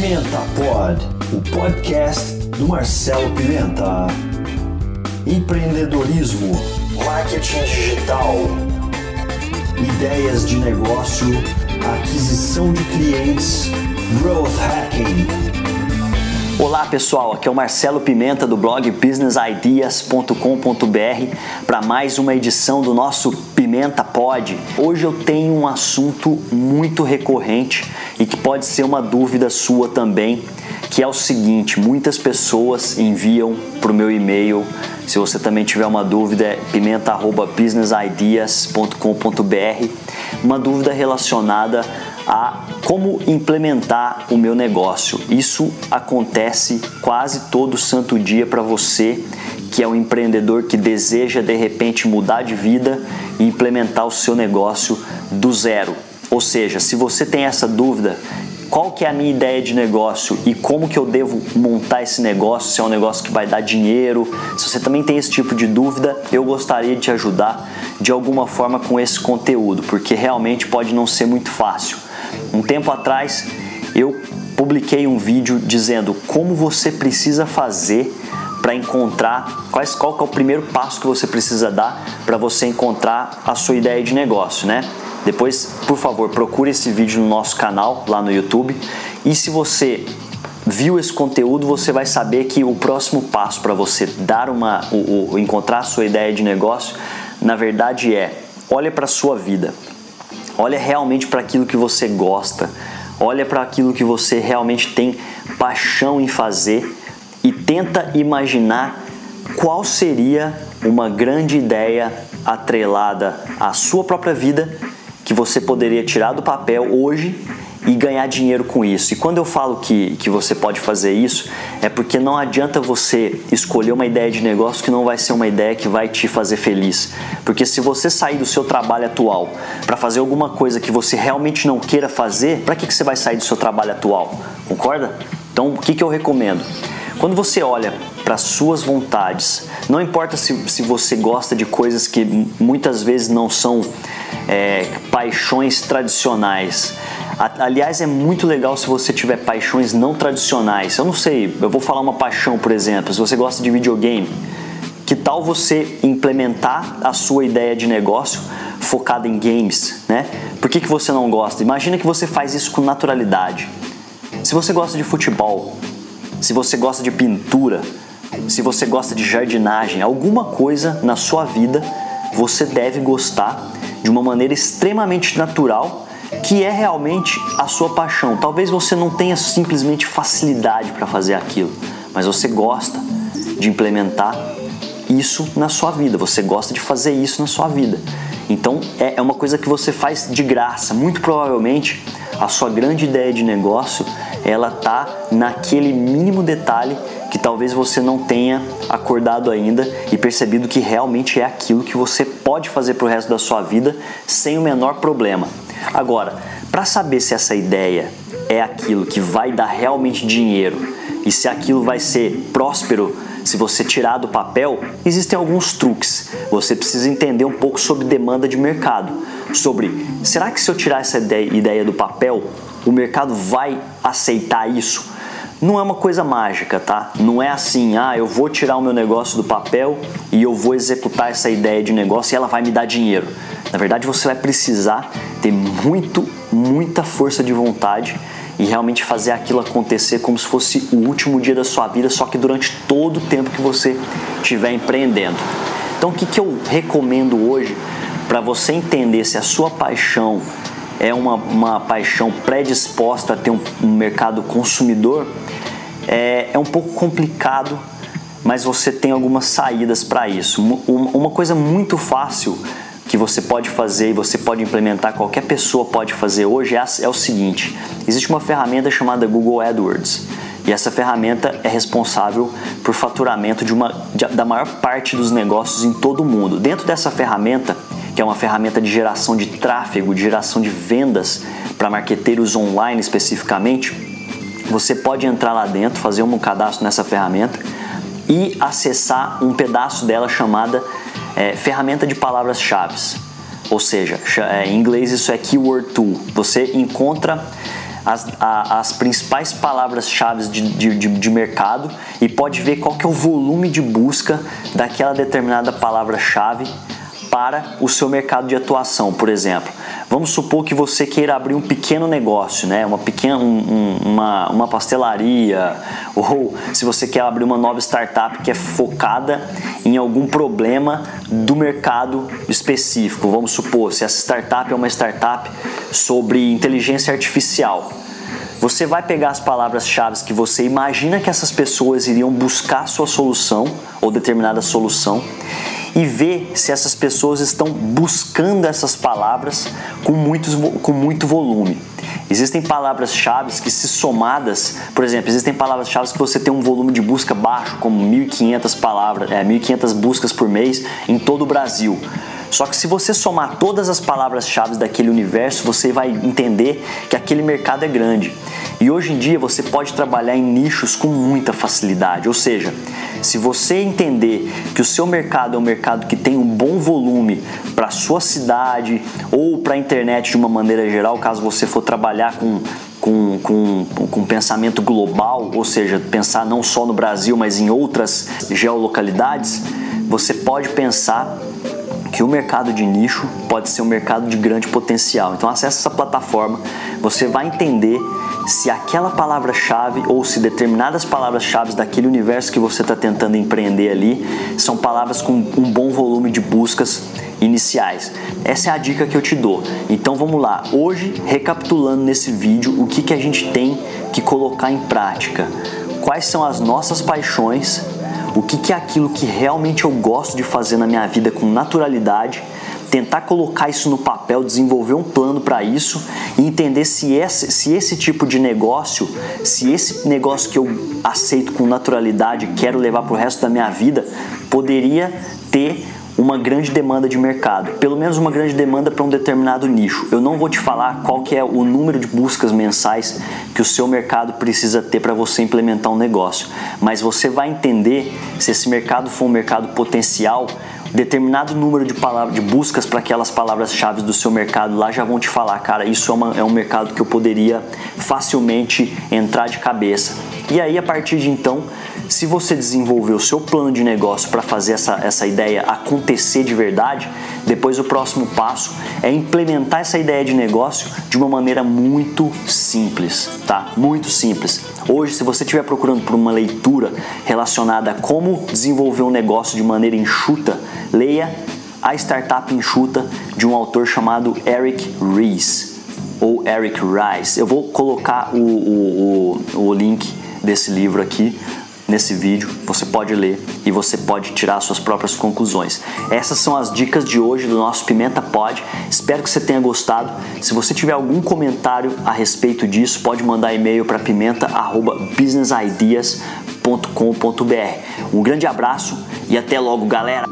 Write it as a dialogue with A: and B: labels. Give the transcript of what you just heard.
A: Pimenta Pod, o podcast do Marcelo Pimenta. Empreendedorismo, marketing digital, ideias de negócio, aquisição de clientes, growth hacking.
B: Olá pessoal, aqui é o Marcelo Pimenta do blog businessideas.com.br para mais uma edição do nosso Pimenta Pod. Hoje eu tenho um assunto muito recorrente e que pode ser uma dúvida sua também, que é o seguinte: muitas pessoas enviam para o meu e-mail. Se você também tiver uma dúvida, é pimenta@businessideas.com.br. Uma dúvida relacionada a como implementar o meu negócio. Isso acontece quase todo santo dia para você que é um empreendedor que deseja de repente mudar de vida e implementar o seu negócio do zero. Ou seja, se você tem essa dúvida, qual que é a minha ideia de negócio e como que eu devo montar esse negócio, se é um negócio que vai dar dinheiro, se você também tem esse tipo de dúvida, eu gostaria de te ajudar de alguma forma com esse conteúdo, porque realmente pode não ser muito fácil. Um tempo atrás eu publiquei um vídeo dizendo como você precisa fazer para encontrar quais, qual é o primeiro passo que você precisa dar para você encontrar a sua ideia de negócio, né? Depois, por favor, procure esse vídeo no nosso canal lá no YouTube. E se você viu esse conteúdo, você vai saber que o próximo passo para você dar uma, o, o, encontrar a sua ideia de negócio, na verdade é olha para a sua vida, olha realmente para aquilo que você gosta, olha para aquilo que você realmente tem paixão em fazer. E tenta imaginar qual seria uma grande ideia atrelada à sua própria vida que você poderia tirar do papel hoje e ganhar dinheiro com isso. E quando eu falo que, que você pode fazer isso, é porque não adianta você escolher uma ideia de negócio que não vai ser uma ideia que vai te fazer feliz. Porque se você sair do seu trabalho atual para fazer alguma coisa que você realmente não queira fazer, para que, que você vai sair do seu trabalho atual? Concorda? Então, o que, que eu recomendo? Quando você olha para suas vontades, não importa se, se você gosta de coisas que muitas vezes não são é, paixões tradicionais. Aliás, é muito legal se você tiver paixões não tradicionais. Eu não sei, eu vou falar uma paixão, por exemplo, se você gosta de videogame, que tal você implementar a sua ideia de negócio focada em games, né? Por que, que você não gosta? Imagina que você faz isso com naturalidade. Se você gosta de futebol, se você gosta de pintura, se você gosta de jardinagem, alguma coisa na sua vida você deve gostar de uma maneira extremamente natural, que é realmente a sua paixão. Talvez você não tenha simplesmente facilidade para fazer aquilo, mas você gosta de implementar isso na sua vida, você gosta de fazer isso na sua vida. Então é, é uma coisa que você faz de graça. Muito provavelmente a sua grande ideia de negócio ela tá naquele mínimo detalhe que talvez você não tenha acordado ainda e percebido que realmente é aquilo que você pode fazer para o resto da sua vida sem o menor problema. Agora, para saber se essa ideia é aquilo que vai dar realmente dinheiro e se aquilo vai ser próspero se você tirar do papel, existem alguns truques. Você precisa entender um pouco sobre demanda de mercado. Sobre será que se eu tirar essa ideia do papel, o mercado vai aceitar isso? Não é uma coisa mágica, tá? Não é assim, ah, eu vou tirar o meu negócio do papel e eu vou executar essa ideia de negócio e ela vai me dar dinheiro. Na verdade, você vai precisar ter muito, muita força de vontade e realmente fazer aquilo acontecer como se fosse o último dia da sua vida, só que durante todo o tempo que você estiver empreendendo. Então, o que, que eu recomendo hoje para você entender se a sua paixão é uma, uma paixão predisposta a ter um, um mercado consumidor, é, é um pouco complicado, mas você tem algumas saídas para isso. Uma coisa muito fácil que você pode fazer e você pode implementar, qualquer pessoa pode fazer hoje é, é o seguinte: existe uma ferramenta chamada Google AdWords. E essa ferramenta é responsável por faturamento de uma, de, da maior parte dos negócios em todo o mundo. Dentro dessa ferramenta, que é uma ferramenta de geração de tráfego, de geração de vendas para marqueteiros online especificamente, você pode entrar lá dentro, fazer um cadastro nessa ferramenta e acessar um pedaço dela chamada é, ferramenta de palavras-chave. Ou seja, é, em inglês isso é Keyword Tool. Você encontra as, a, as principais palavras-chave de, de, de, mercado e pode ver qual que é o volume de busca daquela determinada palavra-chave para o seu mercado de atuação, por exemplo. Vamos supor que você queira abrir um pequeno negócio, né? uma, pequena, um, uma, uma pastelaria, ou se você quer abrir uma nova startup que é focada em algum problema do mercado específico. Vamos supor, se essa startup é uma startup sobre inteligência artificial. Você vai pegar as palavras-chave que você imagina que essas pessoas iriam buscar sua solução ou determinada solução e ver se essas pessoas estão buscando essas palavras com, muitos, com muito volume. Existem palavras-chave que, se somadas, por exemplo, existem palavras-chave que você tem um volume de busca baixo, como 1.500 palavras, é, 1.500 buscas por mês em todo o Brasil. Só que se você somar todas as palavras-chave daquele universo, você vai entender que aquele mercado é grande. E hoje em dia você pode trabalhar em nichos com muita facilidade. Ou seja, se você entender que o seu mercado é um mercado que tem um bom volume para sua cidade ou para a internet de uma maneira geral, caso você for trabalhar com com, com, com pensamento global, ou seja, pensar não só no Brasil, mas em outras geolocalidades, você pode pensar que o mercado de nicho pode ser um mercado de grande potencial. Então acesse essa plataforma, você vai entender se aquela palavra-chave ou se determinadas palavras-chave daquele universo que você está tentando empreender ali são palavras com um bom volume de buscas iniciais. Essa é a dica que eu te dou. Então vamos lá. Hoje, recapitulando nesse vídeo, o que, que a gente tem que colocar em prática. Quais são as nossas paixões o que, é aquilo que realmente eu gosto de fazer na minha vida com naturalidade, tentar colocar isso no papel, desenvolver um plano para isso e entender se esse, se esse tipo de negócio, se esse negócio que eu aceito com naturalidade, quero levar para o resto da minha vida, poderia ter uma grande demanda de mercado, pelo menos uma grande demanda para um determinado nicho. Eu não vou te falar qual que é o número de buscas mensais que o seu mercado precisa ter para você implementar um negócio, mas você vai entender se esse mercado for um mercado potencial, determinado número de palavras, de buscas para aquelas palavras-chave do seu mercado lá já vão te falar, cara, isso é, uma, é um mercado que eu poderia facilmente entrar de cabeça. E aí a partir de então se você desenvolver o seu plano de negócio para fazer essa, essa ideia acontecer de verdade, depois o próximo passo é implementar essa ideia de negócio de uma maneira muito simples, tá? Muito simples. Hoje, se você estiver procurando por uma leitura relacionada a como desenvolver um negócio de maneira enxuta, leia A Startup Enxuta de um autor chamado Eric Ries ou Eric Rice. Eu vou colocar o, o, o, o link desse livro aqui nesse vídeo, você pode ler e você pode tirar suas próprias conclusões. Essas são as dicas de hoje do nosso Pimenta Pod. Espero que você tenha gostado. Se você tiver algum comentário a respeito disso, pode mandar e-mail para pimenta@businessideas.com.br. Um grande abraço e até logo, galera.